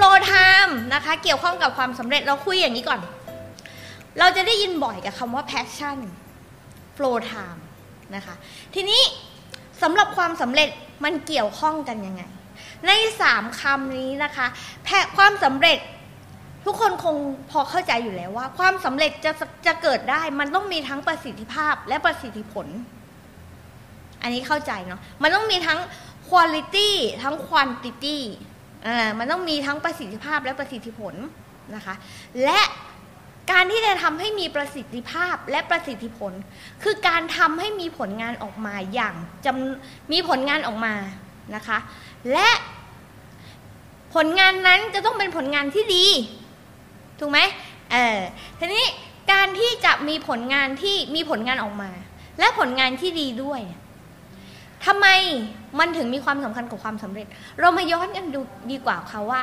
โปรไทม์นะคะ เกี่ยวข้องกับความสำเร็จเราคุยอย่างนี้ก่อน เราจะได้ยินบ่อยกับคำว่า passion flow time นะคะ ทีนี้สำหรับความสำเร็จมันเกี่ยวข้องกันยังไง ในสามคำนี้นะคะ แพความสำเร็จทุกคนคงพอเข้าใจอยู่แล้วว่า ความสำเร็จจะจะเกิดได้มันต้องมีทั้งประสิทธิภาพและประสิทธิผล อันนี้เข้าใจเนาะมันต้องมีทั้ง quality ทั้ง quantity อ่ามันต้องมีทั้งประสิทธิภาพและประสิทธิผลนะคะ และการที่จะทำให้มีประสิทธิภาพและประสิทธิผล คือการทำให้มีผลงานออกมาอย่างจำมีผลงานออกมานะคะ และผลงานนั้นจะต้องเป็นผลงานที่ดี ถูกไหมเออทีนี้การที่จะมีผลงานที่มีผลงานออกมา และผลงานที่ดีด้วย ทำไมมันถึงมีความสำคัญกับความสำเร็จ เรามาย้อนกันดูดีกว่าค่ะว่า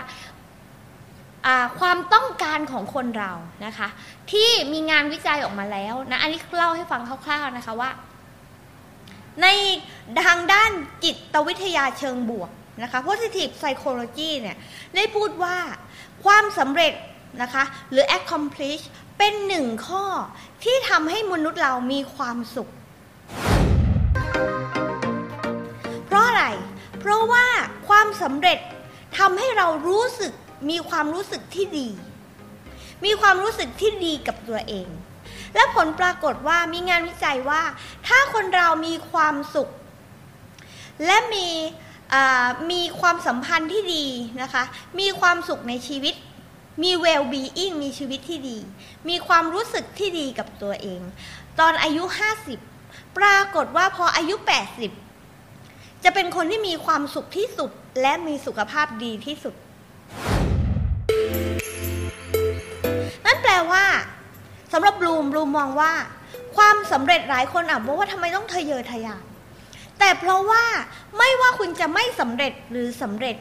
ความต้องการของคนเรานะคะ ที่มีงานวิจัยออกมาแล้วนะอันนี้เล่าให้ฟังคร่าวๆนะคะว่า ในทางด้านจิตวิทยาเชิงบวกนะคะ positive psychology เนี่ยได้พูดว่าความสำเร็จนะคะหรือ accomplish เป็นหนึ่งข้อที่ทำให้มนุษย์เรามีความสุข อะไร เพราะว่าความสำเร็จทำให้เรารู้สึกมีความรู้สึกที่ดี มีความรู้สึกที่ดีกับตัวเอง และผลปรากฏว่ามีงานวิจัยว่า ถ้าคนเรามีความสุข และมีมีความสัมพันธ์ที่ดีนะคะ มีความสุขในชีวิต มี well being มีชีวิตที่ดี มีความรู้สึกที่ดีกับตัวเอง ตอนอายุ 50 ปรากฏว่าพออายุ 80 จะเป็นคนที่มีความสุขที่สุดและมีสุขภาพดีที่สุด นั่นแปลว่าสำหรับบลูมบลูมมองว่า ความสำเร็จหลายคนอะบอกว่าทำไมต้องทะเยอทะยานแต่เพราะว่าไม่ว่าคุณจะไม่สำเร็จหรือสำเร็จ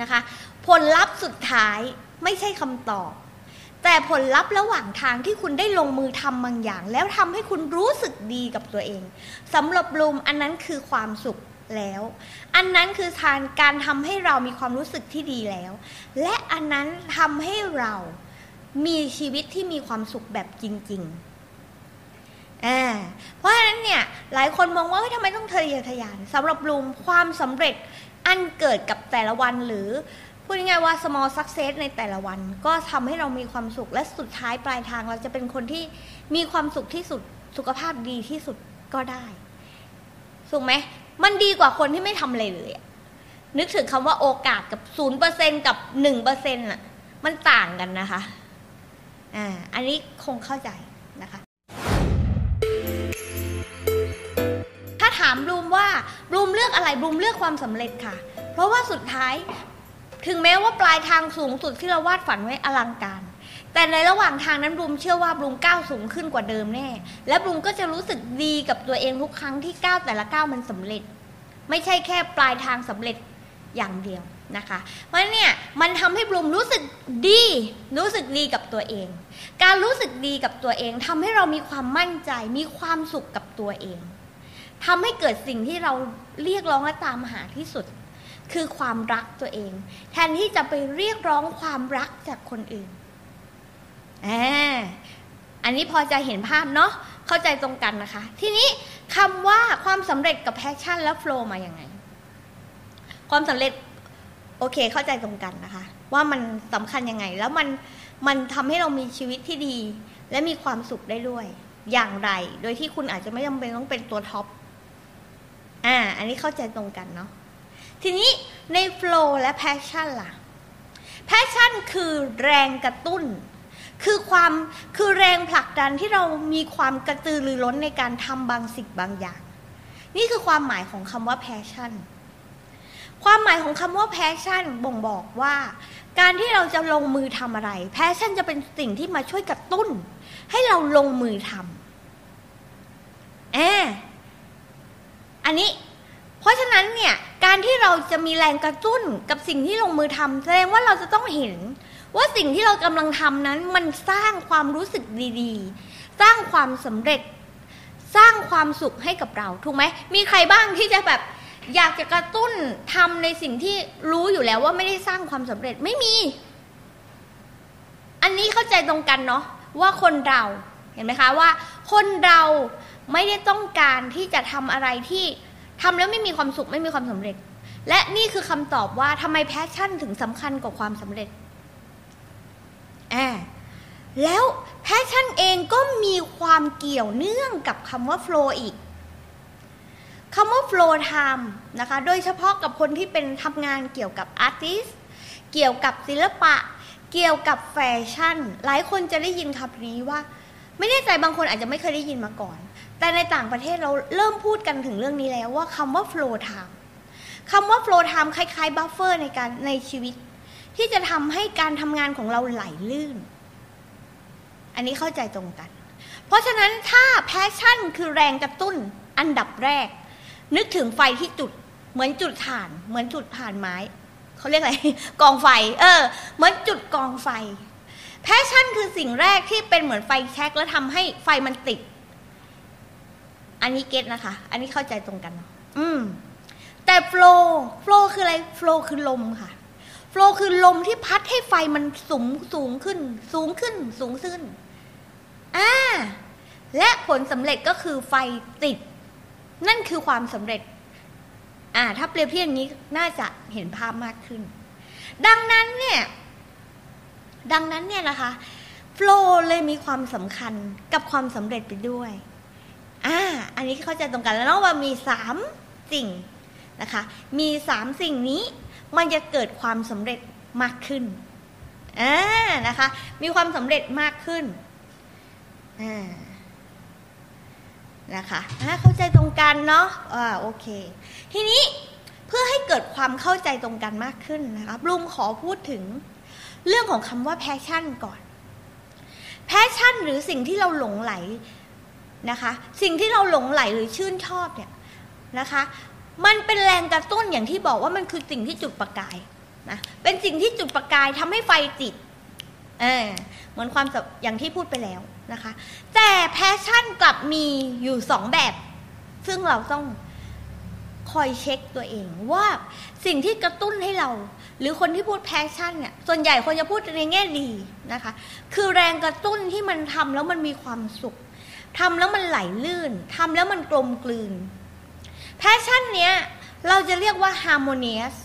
นะคะ ผลลัพธ์สุดท้ายไม่ใช่คำตอบ แต่ผลลัพธ์ระหว่างทางที่คุณได้ลงมือทำบางอย่าง แล้วทำให้คุณรู้สึกดีกับตัวเองสำหรับลูมอันนั้นคือความสุขแล้ว อันนั้นคือทางการทำให้เรามีความรู้สึกที่ดีแล้ว และอันนั้นทำให้เรามีชีวิตที่มีความสุขแบบจริงๆอ่าเพราะฉะนั้นเนี่ยหลายคนมองว่าทำไมต้องทะเยอทะยานสำหรับลุมความสำเร็จอันเกิดกับแต่ละวันหรือ พูดง่ายๆว่า small success ในแต่ละวัน ก็ทำให้เรามีความสุขและสุดท้ายปลายทางเราจะเป็นคนที่มีความสุขที่สุดสุขภาพดีที่สุดก็ได้ถูกไหมมันดีกว่าคนที่ไม่ทำอะไรเลยนึกถึงคำว่าโอกาสกับศูนย์เปอร์เซ็นกับหนึ่งเปอร์เซ็นต์อะมันต่างกันนะคะอ่าอันนี้คงเข้าใจนะคะถ้าถามบลูมว่าบลูมเลือกอะไรบลูมเลือกความสำเร็จค่ะ เพราะว่าสุดท้าย ถึงแม้ว่าปลายทางสูงสุดที่เราวาดฝันไว้อลังการ แต่ในระหว่างทางนั้นบลูมเชื่อว่าบลูมก้าวสูงขึ้นกว่าเดิมแน่ และบลูมก็จะรู้สึกดีกับตัวเองทุกครั้งที่ก้าวแต่ละก้าวมันสำเร็จ ไม่ใช่แค่ปลายทางสำเร็จอย่างเดียวนะคะ เพราะเนี่ยมันทำให้บลูมรู้สึกดี รู้สึกดีกับตัวเอง การรู้สึกดีกับตัวเองทำให้เรามีความมั่นใจ มีความสุขกับตัวเองทำให้เกิดสิ่งที่เราเรียกร้องและตามหาที่สุด คือความรักตัวเอง แทนที่จะไปเรียกร้องความรักจากคนอื่นอ่ะอันนี้พอจะเห็นภาพเนาะเข้าใจตรงกันนะคะ ทีนี้คำว่าความสำเร็จกับ passion และ flow มาอย่างไง ความสำเร็จโอเคเข้าใจตรงกันนะคะ ว่ามันสำคัญยังไง แล้วมันมันทำให้เรามีชีวิตที่ดี และมีความสุขได้ด้วย อย่างไร โดยที่คุณอาจจะไม่จำเป็นต้องเป็นตัว top อ่า อันนี้เข้าใจตรงกันเนาะ ทีนี้ใน flow และ passion ล่ะแพชชั่นคือแรงกระตุ้น คือความคือแรงผลักดันที่เรามีความกระตือรือร้นในการทำบางสิ่งบางอย่าง นี่คือความหมายของคำว่า passion ความหมายของคำว่า passion บ่งบอกว่า การที่เราจะลงมือทำอะไร passion จะเป็นสิ่งที่มาช่วยกระตุ้น ให้เราลงมือทำแอบอันนี้ เพราะฉะนั้นเนี่ยการที่เราจะมีแรงกระตุ้นกับสิ่งที่ลงมือทำแสดงว่าเราจะต้องเห็น ว่าสิ่งที่เรากำลังทำนั้นมันสร้างความรู้สึกดีๆ สร้างความสำเร็จ สร้างความสุขให้กับเราถูกไหมมีใครบ้างที่จะแบบอยากจะกระตุ้นทำในสิ่งที่รู้อยู่แล้วว่าไม่ได้สร้างความสำเร็จไม่มี อันนี้เข้าใจตรงกันเนาะว่าคนเราเห็นไหมคะว่า คนเราไม่ได้ต้องการที่จะทำอะไรที่ ทำแล้วไม่มีความสุขไม่มีความสำเร็จ และนี่คือคำตอบว่าทำไม passion ถึงสำคัญกว่าความสำเร็จแอบแล้ว passion เองก็มีความเกี่ยวเนื่องกับคำว่า flow อีกคำว่า flow time นะคะ โดยเฉพาะกับคนที่เป็นทำงานเกี่ยวกับ artist เกี่ยวกับศิลปะ เกี่ยวกับแฟชั่น หลายคนจะได้ยินคำนี้ว่า ไม่แน่ใจบางคนอาจจะไม่เคยได้ยินมาก่อน แต่ในต่างประเทศเราเริ่มพูดกันถึงเรื่องนี้แล้วว่าคำว่า flow time คำว่า flow time คล้ายๆ buffer ในการในชีวิต ที่จะทำให้การทำงานของเราไหลลื่น อันนี้เข้าใจตรงกัน เพราะฉะนั้นถ้า passion คือแรงกระตุ้นอันดับแรก นึกถึงไฟที่จุดเหมือนจุดถ่าน เหมือนจุดถ่านไม้เขาเรียกอะไรกองไฟ เออ เหมือนจุดกองไฟ passion คือสิ่งแรกที่เป็นเหมือนไฟแช็กแล้วทำให้ไฟมันติด อันนี้ get นะคะ อันนี้เข้าใจตรงกัน อืม แต่ flow flow คืออะไร flow คือลมค่ะ flow คือลมที่พัดให้ไฟมันสูงสูงขึ้น สูงขึ้น สูงขึ้นอ่าและผลสำเร็จก็คือไฟติด นั่นคือความสำเร็จ อ่า ถ้าเปรียบเทียบอย่างนี้น่าจะเห็นภาพมากขึ้น ดังนั้นเนี่ย ดังนั้นเนี่ยนะคะโฟล์เลยมีความสำคัญกับความสำเร็จไปด้วยอ่าอันนี้เข้าใจตรงกันแล้วเนาะว่ามีสามสิ่งนะคะ มีสามสิ่งนี้มันจะเกิดความสำเร็จมากขึ้นอ่านะคะ มีความสำเร็จมากขึ้นอ่านะคะเข้าใจตรงกันเนาะอ่าโอเค ทีนี้เพื่อให้เกิดความเข้าใจตรงกันมากขึ้นนะคะบลูมขอพูดถึง เรื่องของคำว่า passion ก่อน passion หรือสิ่งที่เราหลงใหลนะคะ สิ่งที่เราหลงใหลหรือชื่นชอบเนี่ยนะคะ มันเป็นแรงกระตุ้นอย่างที่บอกว่ามันคือสิ่งที่จุดประกายนะเป็นสิ่งที่จุดประกายทำให้ไฟติดเออเหมือนความอย่างที่พูดไปแล้วนะคะ แต่ passion กลับมีอยู่สองแบบ ซึ่งเราต้องคอยเช็คตัวเองว่าสิ่งที่กระตุ้นให้เรา หรือคนที่พูด passion เนี่ยส่วนใหญ่คนจะพูดในแง่ดีนะคะ คือแรงกระตุ้นที่มันทำแล้วมันมีความสุขทำแล้วมันไหลลื่นทำแล้วมันกลมกลืน passion เนี้ยเราจะเรียกว่า harmonious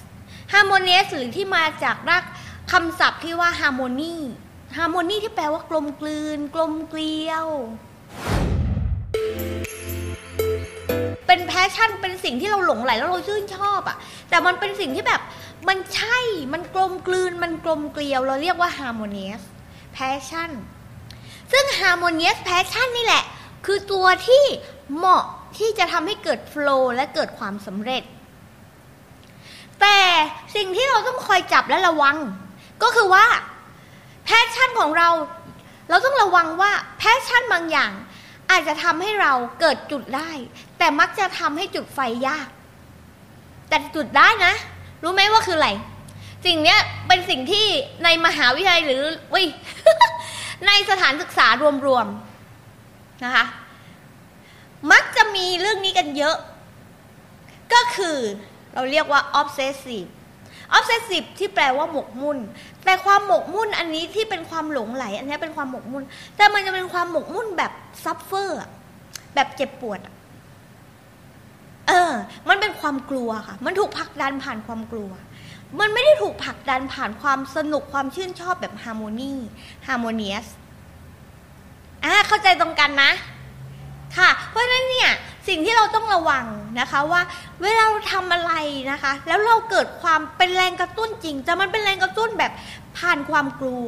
harmonious หรือที่มาจากรากคำศัพท์ที่ว่า harmony harmony ที่แปลว่ากลมกลืน กลมเกลียว เป็น passion เป็นสิ่งที่เราหลงใหลแล้วเราชื่นชอบอ่ะ แต่มันเป็นสิ่งที่แบบ มันใช่ มันกลมกลืน มันกลมเกลียว เราเรียกว่า harmonious passion ซึ่ง harmonious passion นี่แหละ คือตัวที่เหมาะที่จะทำให้เกิด flow และเกิดความสำเร็จ แต่สิ่งที่เราต้องคอยจับและระวัง ก็คือว่า passion ของเรา เราต้องระวังว่า passion บางอย่าง อาจจะทำให้เราเกิดจุดได้ แต่มักจะทำให้จุดไฟยาก แต่จุดได้นะ รู้ไหมว่าคืออะไร สิ่งนี้เป็นสิ่งที่ในมหาวิทยาลัยหรือวิในสถานศึกษารวมๆนะคะ มักจะมีเรื่องนี้กันเยอะ ก็คือเราเรียกว่า obsessive obsessive ที่แปลว่าหมกมุ่น แต่ความหมกมุ่นอันนี้ที่เป็นความหลงใหล อันนี้เป็นความหมกมุ่น แต่มันจะเป็นความหมกมุ่นแบบ suffer แบบเจ็บปวด เออ มันเป็นความกลัวค่ะ มันถูกผลักดันผ่านความกลัว มันไม่ได้ถูกผลักดันผ่านความสนุกความชื่นชอบแบบฮาร์โมนีฮาร์โมเนียสอ่าเข้าใจตรงกันนะ ค่ะ เพราะฉะนั้นเนี่ยสิ่งที่เราต้องระวังนะคะว่า เวลาเราทำอะไรนะคะ แล้วเราเกิดความเป็นแรงกระตุ้นจริงแต่มันเป็นแรงกระตุ้นแบบผ่านความกลัว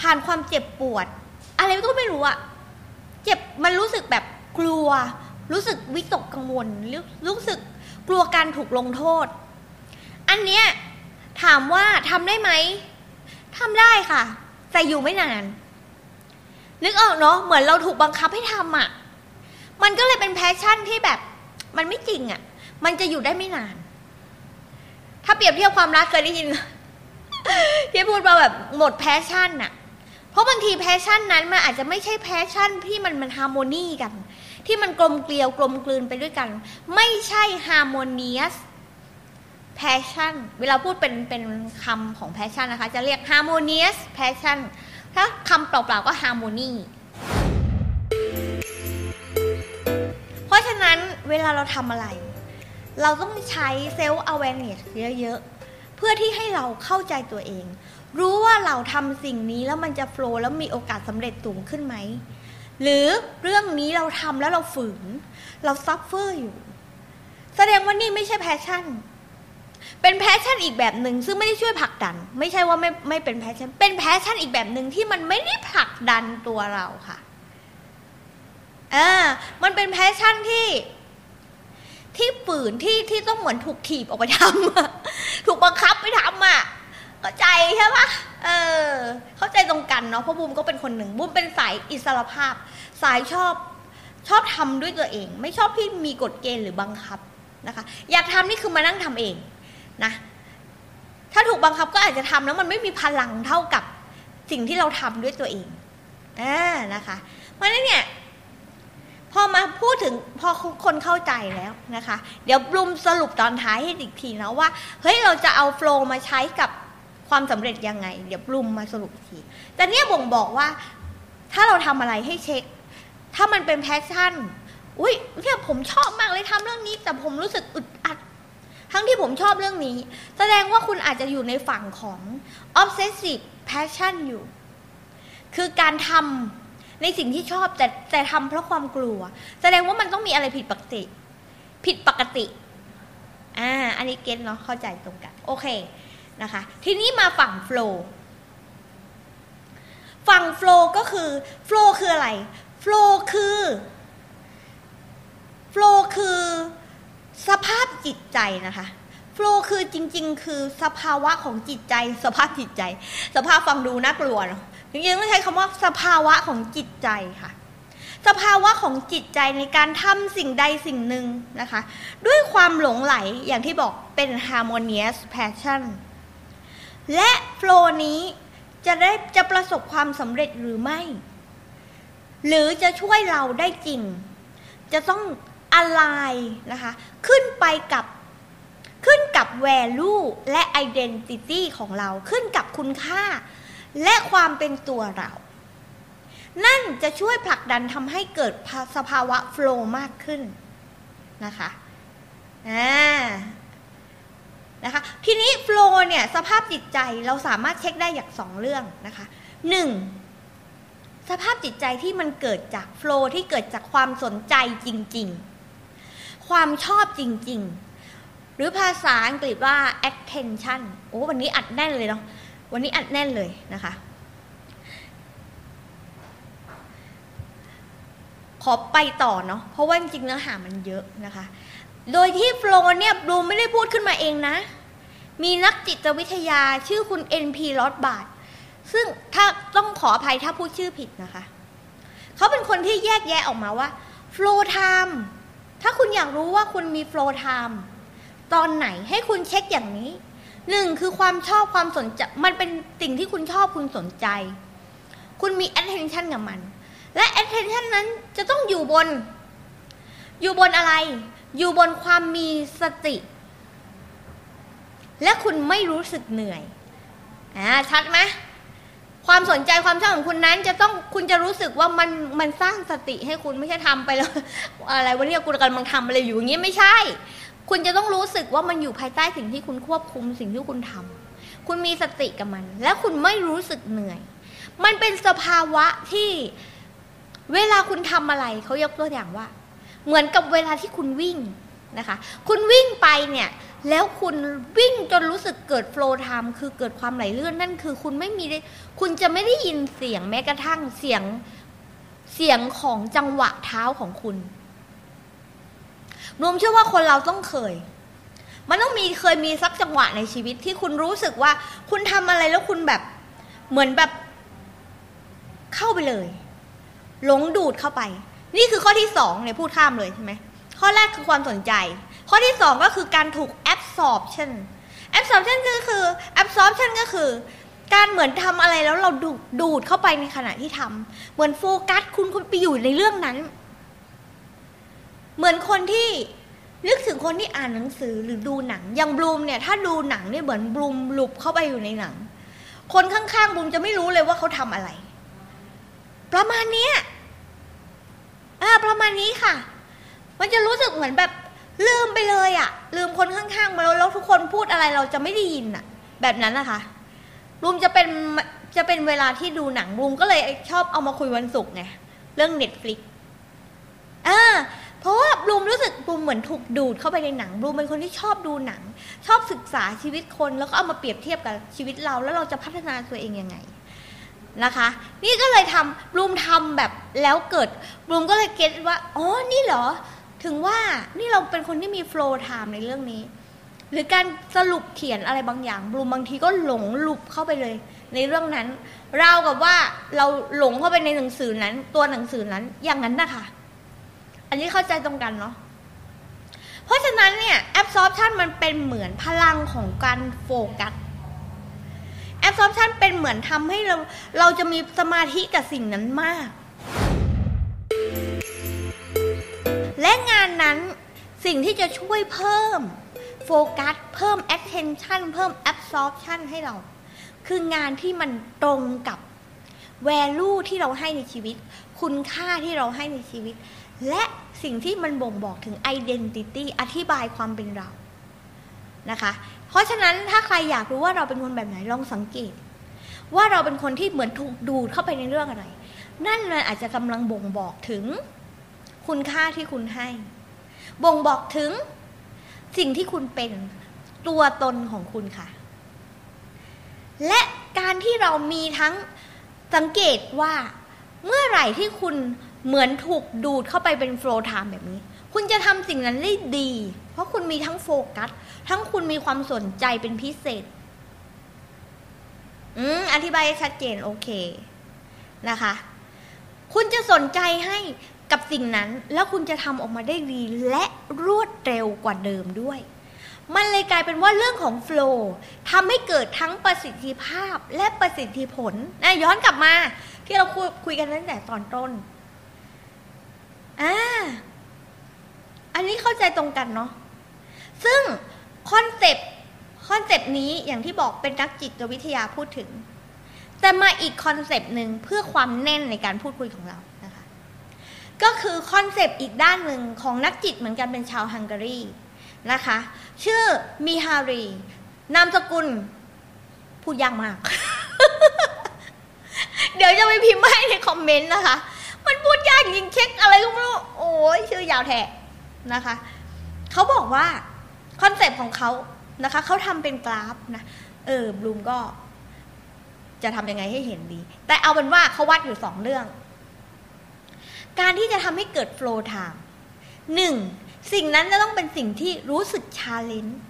ผ่านความเจ็บปวด อะไรก็ไม่รู้อะเจ็บมันรู้สึกแบบกลัว รู้สึกวิตกกังวลรู้สึกกลัวการถูกลงโทษ อันเนี้ยถามว่าทำได้ไหมทำได้ค่ะ แต่อยู่ไม่นาน นึกออกเนาะเหมือนเราถูกบังคับให้ทำอ่ะ มันก็เลยเป็น passion ที่แบบ มันไม่จริงอ่ะ มันจะอยู่ได้ไม่นาน ถ้าเปรียบเทียบความรักเคยได้ยินที่พูดมาแบบหมด passion อะ เพราะบางที passion นั้นมันอาจจะไม่ใช่ passion ที่มันมัน harmony กัน ที่มันกลมเกลียวกลมกลืนไปด้วยกัน ไม่ใช่ฮาร์โมเนียส passion เวลาพูดเป็นเป็นคำของ passion นะคะ จะเรียก harmonious passion ถ้าคำเปล่าๆก็ harmony เพราะฉะนั้นเวลาเราทำอะไร เราต้องใช้ self awareness เยอะๆ เพื่อที่ให้เราเข้าใจตัวเอง รู้ว่าเราทำสิ่งนี้แล้วมันจะโฟล์แล้วมีโอกาสสำเร็จสูงขึ้นไหม หรือเรื่องนี้เราทำแล้วเราฝืน เรา suffer อยู่ แสดงว่านี่ไม่ใช่ passion เป็น passion อีกแบบหนึ่งซึ่งไม่ได้ช่วยผลักดัน ไม่ใช่ว่าไม่ไม่เป็น passion เป็น passion อีกแบบหนึ่งที่มันไม่ได้ผลักดันตัวเราค่ะอ่ามันเป็น passion ที่ที่ฝืนที่ที่ต้องเหมือนถูกถีบออกไปทำถูกบังคับไปทำอะ เข้าใจใช่ปะเออ เข้าใจตรงกันเนาะเพราะบูมก็เป็นคนหนึ่งบูมเป็นสายอิสระภาพ สายชอบชอบทำด้วยตัวเอง ไม่ชอบที่มีกฎเกณฑ์หรือบังคับนะคะ อยากทำนี่คือมานั่งทำเองนะ ถ้าถูกบังคับก็อาจจะทำแล้วมันไม่มีพลังเท่ากับสิ่งที่เราทำด้วยตัวเองอ่านะคะ เพราะฉะนั้นเนี่ยพอมาพูดถึงพอคนเข้าใจแล้วนะคะ เดี๋ยวบลูมสรุปตอนท้ายให้อีกทีนะว่า เฮ้ยเราจะเอา flow มาใช้กับ ความสำเร็จยังไง เดี๋ยวบลูมมาสรุปทีแต่เนี่ยบ่งบอกว่า ถ้าเราทำอะไรให้เช็ค ถ้ามันเป็น passion อุ้ยเนี่ยผมชอบมากเลยทำเรื่องนี้ แต่ผมรู้สึกอึดอัด ทั้งที่ผมชอบเรื่องนี้ แสดงว่าคุณอาจจะอยู่ในฝั่งของ obsessive passion อยู่ คือการทำในสิ่งที่ชอบแต่แต่ทำเพราะความกลัว แสดงว่ามันต้องมีอะไรผิดปกติ ผิดปกติ อ่า อันนี้เก็ตเนาะเข้าใจตรงกัน โอเค นะคะ ทีนี้มาฝั่ง flow ฝั่ง flow ก็คือ flow คืออะไร flow คือ flow คือสภาพจิตใจนะคะ flow คือจริง ๆ คือสภาวะของจิตใจ สภาพจิตใจ สภาพฟังดูน่ากลัวเนาะจริงๆต้องใช้คำว่าสภาวะของจิตใจค่ะ สภาวะของจิตใจในการทำสิ่งใดสิ่งหนึ่งนะคะ ด้วยความหลงไหลอย่างที่บอกเป็น harmonious passion และ flow นี้จะได้จะประสบความสำเร็จหรือไม่ หรือจะช่วยเราได้จริง จะต้องอะไรนะคะ ขึ้นไปกับขึ้นกับ value และ identity ของเราขึ้นกับคุณค่า และความเป็นตัวเรา นั่นจะช่วยผลักดันทำให้เกิดสภาวะ flow มากขึ้นนะคะอ่า นะคะทีนี้ flow เนี่ยสภาพจิตใจเราสามารถเช็คได้อย่างสองเรื่องนะคะหนึ่งสภาพจิตใจที่มันเกิดจาก flow ที่เกิดจากความสนใจจริง ๆ ความชอบจริง ๆ หรือภาษาอังกฤษว่า attention โอ้วันนี้อัดแน่นเลยเนาะวันนี้อัดแน่นเลยนะคะขอไปต่อเนาะเพราะว่าจริงเนื้อหามันเยอะนะคะ โดยที่โฟล์เนี่ยบลูไม่ได้พูดขึ้นมาเองนะ มีนักจิตวิทยาชื่อคุณ NP ลอดบาท ซึ่งถ้าต้องขออภัยถ้าพูดชื่อผิดนะคะ เขาเป็นคนที่แยกแยะออกมาว่า flow time ถ้าคุณอยากรู้ว่าคุณมี flow time ตอนไหนให้คุณเช็คอย่างนี้หนึ่งคือความชอบความสนใจ มันเป็นสิ่งที่คุณชอบคุณสนใจ คุณมี attention กับมัน และ attention นั้นจะต้องอยู่บน อยู่บนอะไร อยู่บนความมีสติ และคุณไม่รู้สึกเหนื่อยอ่าชัดไหมความสนใจความชอบของคุณนั้น จะต้องคุณจะรู้สึกว่ามันมันสร้างสติให้คุณไม่ใช่ทำไปแล้ว อะไรวันนี้คุณกำลังทำอะไรอยู่อย่างนี้ไม่ใช่ คุณจะต้องรู้สึกว่ามันอยู่ภายใต้สิ่งที่คุณควบคุมสิ่งที่คุณทำคุณมีสติกับมัน และคุณไม่รู้สึกเหนื่อย มันเป็นสภาวะที่เวลาคุณทำอะไรเขายกตัวอย่างว่า เหมือนกับเวลาที่คุณวิ่งนะคะ คุณวิ่งไปเนี่ยแล้วคุณวิ่งจนรู้สึกเกิดโฟล์ไทม์คือเกิดความไหลเลื่อนนั่นคือ คุณไม่มีคุณจะไม่ได้ยินเสียงแม้กระทั่งเสียงเสียงของจังหวะเท้าของคุณรวมเชื่อว่าคนเราต้องเคย มันต้องมีเคยมีสักจังหวะในชีวิตที่คุณรู้สึกว่า คุณทำอะไรแล้วคุณแบบเหมือนแบบเข้าไปเลย หลงดูดเข้าไป นี่คือข้อที่สองเนี่ยพูดข้ามเลยใช่ไหมข้อแรกคือความสนใจ ข้อที่สองก็คือการถูก absorption absorption ก็คือ absorption ก็คือ การเหมือนทำอะไรแล้วเราดูดดูดเข้าไปในขณะที่ทำเหมือนโฟกัสคุณคุณไปอยู่ในเรื่องนั้น เหมือนคนที่นึกถึงคนที่อ่านหนังสือหรือดูหนัง อย่างบลูมเนี่ยถ้าดูหนังเนี่ยเหมือนบลูมหลุบเข้าไปอยู่ในหนัง คนข้างๆบลูมจะไม่รู้เลยว่าเขาทำอะไร ประมาณเนี้ย อ่าประมาณนี้ค่ะ มันจะรู้สึกเหมือนแบบลืมไปเลยอะลืมคนข้างๆมาแล้วแล้วทุกคนพูดอะไรเราจะไม่ได้ยินอะแบบนั้นนะคะบูมจะเป็นจะเป็นเวลาที่ดูหนังบูมก็เลยชอบเอามาคุยวันศุกร์ไงเรื่องเน็ตฟลิกอ่าเพราะว่าบลูมรู้สึกบลูมเหมือนถูกดูดเข้าไปในหนังบลูมเป็นคนที่ชอบดูหนัง ชอบศึกษาชีวิตคนแล้วก็เอามาเปรียบเทียบกับชีวิตเรา แล้วเราจะพัฒนาตัวเองยังไง นะคะ นี่ก็เลยทำบลูมทำแบบแล้วเกิดบลูมก็เลยเก็ตว่าอ๋อนี่เหรอ ถึงว่านี่เราเป็นคนที่มีโฟล์ไทม์ในเรื่องนี้ หรือการสรุปเขียนอะไรบางอย่างบลูมบางทีก็หลงลุบเข้าไปเลย ในเรื่องนั้นราวกับว่าเราหลงเข้าไปในหนังสือนั้น ตัวหนังสือนั้นอย่างนั้นนะคะอันนี้เข้าใจตรงกันเนาะเพราะฉะนั้นเนี่ย absorption มันเป็นเหมือนพลังของการโฟกัส absorption เป็นเหมือนทำให้เราเราจะมีสมาธิกับสิ่งนั้นมาก และงานนั้นสิ่งที่จะช่วยเพิ่มโฟกัสเพิ่ม attention เพิ่ม absorption ให้เรา คืองานที่มันตรงกับ value ที่เราให้ในชีวิต คุณค่าที่เราให้ในชีวิต และสิ่งที่มันบ่งบอกถึง identity อธิบายความเป็นเรา นะคะ เพราะฉะนั้นถ้าใครอยากรู้ว่าเราเป็นคนแบบไหนลองสังเกต ว่าเราเป็นคนที่เหมือนถูกดูดเข้าไปในเรื่องอะไร นั่นมันอาจจะกำลังบ่งบอกถึง คุณค่าที่คุณให้ บ่งบอกถึงสิ่งที่คุณเป็นตัวตนของคุณค่ะ และการที่เรามีทั้งสังเกตว่าเมื่อไหร่ที่คุณเหมือนถูกดูดเข้าไปเป็นโฟล์ไทม์แบบนี้ คุณจะทำสิ่งนั้นได้ดี เพราะคุณมีทั้งโฟกัส ทั้งคุณมีความสนใจเป็นพิเศษ อืมอธิบายชัดเจนโอเคนะคะ คุณจะสนใจให้กับสิ่งนั้น แล้วคุณจะทำออกมาได้ดีและรวดเร็วกว่าเดิมด้วย มันเลยกลายเป็นว่าเรื่องของโฟล์ทำให้เกิดทั้งประสิทธิภาพและประสิทธิผลนะย้อนกลับมา ที่เราคุยคุยกันตั้งแต่ตอนต้นอ่าอันนี้เข้าใจตรงกันเนาะซึ่ง concept concept นี้อย่างที่บอกเป็นนักจิตวิทยาพูดถึง แต่มาอีก concept หนึ่งเพื่อความแน่นในการพูดคุยของเรานะคะ ก็คือ concept อีกด้านหนึ่งของนักจิตเหมือนกันเป็นชาวฮังการีนะคะ ชื่อมิฮารี นามสกุล พูดยากมาก เดี๋ยวจะไปพิมพ์ให้ในคอมเมนต์นะคะ มันพูดยากยิงเช็คอะไรก็ไม่รู้ โอ้ยชื่อยาวแท้นะคะ เขาบอกว่า concept ของเขานะคะเขาทำเป็นกราฟนะเออบลูมก็ จะทำยังไงให้เห็นดี แต่เอาเป็นว่าเขาวัดอยู่สองเรื่อง การที่จะทำให้เกิด flow time หนึ่งสิ่งนั้นจะต้องเป็นสิ่งที่รู้สึก challenge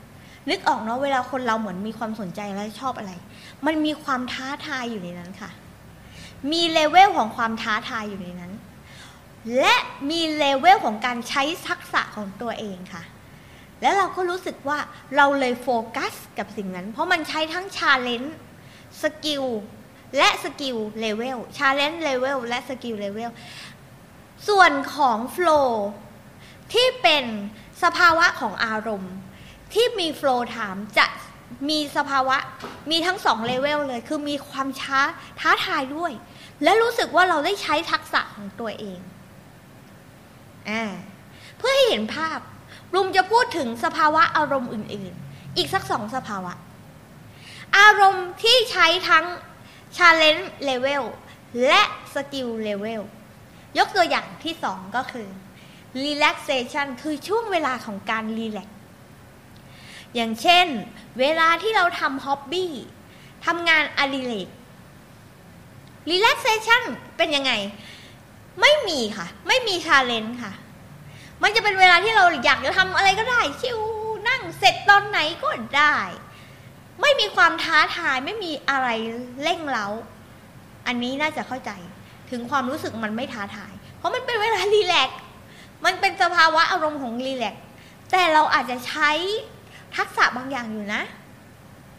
นึกออกเนาะเวลาคนเราเหมือนมีความสนใจและชอบอะไร มันมีความท้าทายอยู่ในนั้นค่ะ มีเลเวลของความท้าทายอยู่ในนั้น และมีเลเวลของการใช้ทักษะของตัวเองค่ะ แล้วเราก็รู้สึกว่าเราเลยโฟกัสกับสิ่งนั้น เพราะมันใช้ทั้ง challenge skill และ skill level challenge level และ skill level ส่วนของ flow ที่เป็นสภาวะของอารมณ์ ที่มีโฟล์ถามจะมีสภาวะมีทั้งสองเลเวลเลย คือมีความช้าท้าทายด้วย และรู้สึกว่าเราได้ใช้ทักษะของตัวเองอเพื่อให้เห็นภาพ รุมจะพูดถึงสภาวะอารมณ์อื่น ๆ อีกสักสองสภาวะ อารมณ์ที่ใช้ทั้ง challenge level และ skill level ยกตัวอย่างที่สองก็คือ relaxation คือช่วงเวลาของการรีแลกอย่างเช่น เวลาที่เราทำฮ็อบบี้ทำงานอดิเรก relaxation เป็นยังไง ไม่มีค่ะ ไม่มีชาเลนจ์ค่ะ มันจะเป็นเวลาที่เราอยากจะทำอะไรก็ได้ ชิวนั่งเซร็จตอนไหนก็ได้ ไม่มีความท้าทายไม่มีอะไรเร่งเร้า อันนี้น่าจะเข้าใจถึงความรู้สึกมันไม่ท้าทาย เพราะมันเป็นเวลารีแลกมันเป็นสภาวะอารมณ์ของรีแลกแต่เราอาจจะใช้ทักษะบางอย่างอยู่นะ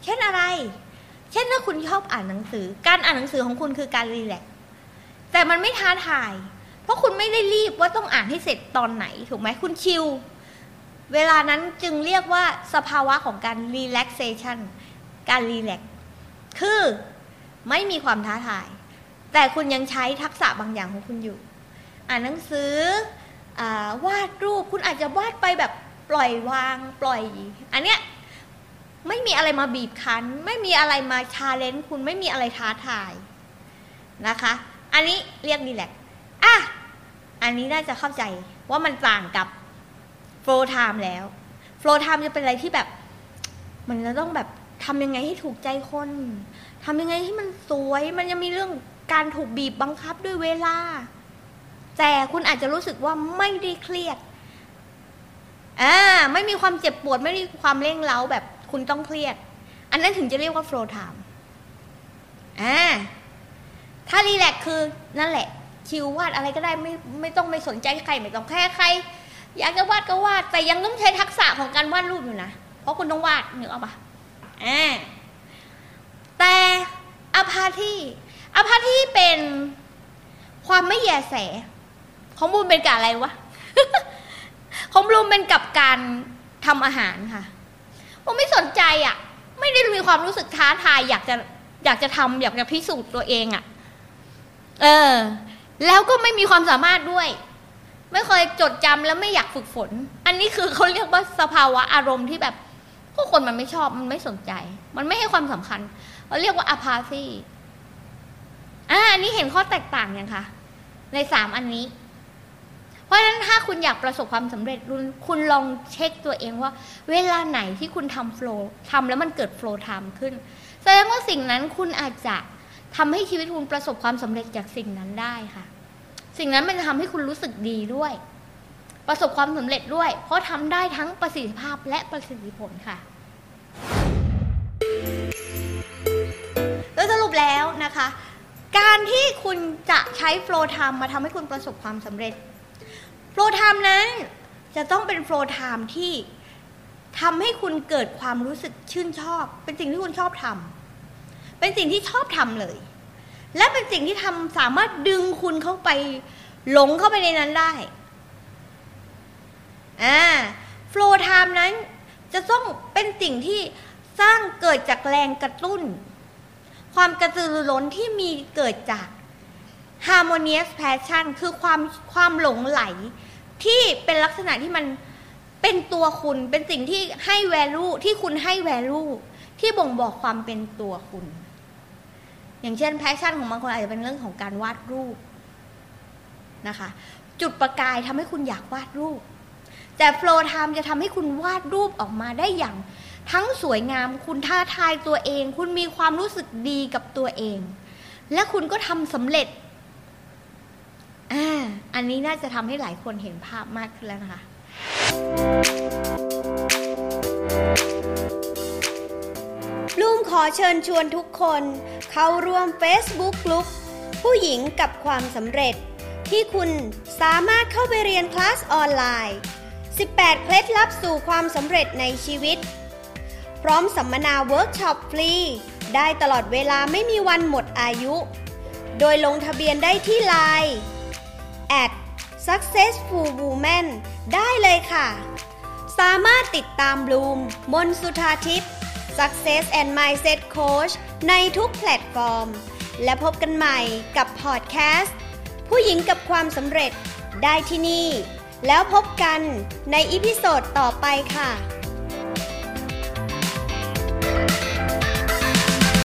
เช่นอะไร เช่นถ้าคุณชอบอ่านหนังสือ การอ่านหนังสือของคุณคือการรีแลกแต่มันไม่ท้าทาย เพราะคุณไม่ได้รีบว่าต้องอ่านให้เสร็จตอนไหนถูกไหมคุณชิลเวลานั้นจึงเรียกว่าสภาวะของการ relaxation การรีแลกคือไม่มีความท้าทาย แต่คุณยังใช้ทักษะบางอย่างของคุณอยู่ อ่านหนังสืออวาดรูปคุณอาจจะวาดไปแบบปล่อยวางปล่อย อันเนี้ยไม่มีอะไรมาบีบคั้น ไม่มีอะไรมา challenge คุณไม่มีอะไรท้าทายนะคะ อันนี้เรียก relax อะ อันนี้น่าจะเข้าใจว่ามันต่างกับ flow time แล้วFlowtime จะเป็นอะไรที่แบบ มันจะต้องแบบทำยังไงให้ถูกใจคนทำยังไงให้มันสวย มันยังมีเรื่องการถูกบีบบังคับด้วยเวลา แต่คุณอาจจะรู้สึกว่าไม่ได้เครียดอ่าไม่มีความเจ็บปวดไม่มีความเร่งเร้าแบบคุณต้องเครียด อันนั้นถึงจะเรียกว่า Flowtime อ่าถ้า relax คือนั่นแหละ chill วาดอะไรก็ได้ไม่ไม่ต้องไม่สนใจใครไม่ต้องแค่ใคร อยากจะวาดก็วาด แต่ยังต้องใช้ทักษะของการวาดรูปอยู่นะ เพราะคุณต้องวาดนึกออกปะอ่าแต่อพาที่อพาที่เป็นความไม่แยแส ของบูมเป็นกับอะไรวะ ของบูมเป็นกับการทำอาหารค่ะผมไม่สนใจอะ ไม่ได้มีความรู้สึกท้าทายอยากจะอยากจะทำอยากจะพิสูจน์ตัวเองอะ เออ แล้วก็ไม่มีความสามารถด้วย ไม่เคยจดจำแล้วไม่อยากฝึกฝน อันนี้คือเขาเรียกว่าสภาวะอารมณ์ที่แบบผู้คนมันไม่ชอบมันไม่สนใจ มันไม่ให้ความสำคัญเราเรียกว่าอพาซีอ่าอันนี้เห็นข้อแตกต่างยังคะในสามอันนี้ เพราะฉะนั้นถ้าคุณอยากประสบความสำเร็จคุณลองเช็คตัวเองว่า เวลาไหนที่คุณทำโฟล์ทำแล้วมันเกิดโฟล์ไทม์ขึ้น แสดงว่าสิ่งนั้นคุณอาจจะ ทำให้ชีวิตคุณประสบความสำเร็จจากสิ่งนั้นได้ค่ะ สิ่งนั้นมันจะทำให้คุณรู้สึกดีด้วย ประสบความสำเร็จด้วย เพราะทำได้ทั้งประสิทธิภาพและประสิทธิผลค่ะแล้วสรุปแล้วนะคะ การที่คุณจะใช้ Flowtime มาทำให้คุณประสบความสำเร็จ Flowtime นั้นจะต้องเป็น Flowtime ที่ทำให้คุณเกิดความรู้สึกชื่นชอบ เป็นสิ่งที่คุณชอบทำ เป็นสิ่งที่ชอบทำเลย และเป็นสิ่งที่ทำสามารถดึงคุณเข้าไปหลงเข้าไปในนั้นได้อ่าโฟล์ไทม์นั้นจะต้องเป็นสิ่งที่สร้างเกิดจากแรงกระตุ้น ความกระตือรือร้นที่มีเกิดจาก harmonious passion คือความความหลงไหล ที่เป็นลักษณะที่มันเป็นตัวคุณเป็นสิ่งที่ให้ value ที่คุณให้ value ที่บ่งบอกความเป็นตัวคุณ อย่างเช่น passion ของบางคนอาจจะเป็นเรื่องของการวาดรูปนะคะ จุดประกายทำให้คุณอยากวาดรูป แต่ flow time จะทำให้คุณวาดรูปออกมาได้อย่าง ทั้งสวยงาม คุณท้าทายตัวเอง คุณมีความรู้สึกดีกับตัวเอง และคุณก็ทำสำเร็จอ่าอันนี้น่าจะทำให้หลายคนเห็นภาพมากขึ้นแล้วนะคะ บลูมขอเชิญชวนทุกคน เข้าร่วม Facebook กลุ่มผู้หญิงกับความสำเร็จ ที่คุณสามารถเข้าไปเรียนคลาสออนไลน์ 18 เคล็ดลับสู่ความสำเร็จในชีวิต พร้อมสัมมนาเวิร์กช็อปฟรี ได้ตลอดเวลาไม่มีวันหมดอายุ โดยลงทะเบียนได้ที่ไลน์ at successful woman ได้เลยค่ะ สามารถติดตามบลูม มนสุธาทิพย์ Success and Mindset Coach ในทุกแพลตฟอร์ม และพบกันใหม่กับพอดแคสต์ ผู้หญิงกับความสำเร็จได้ที่นี่ แล้วพบกันใน episode ต่อไปค่ะ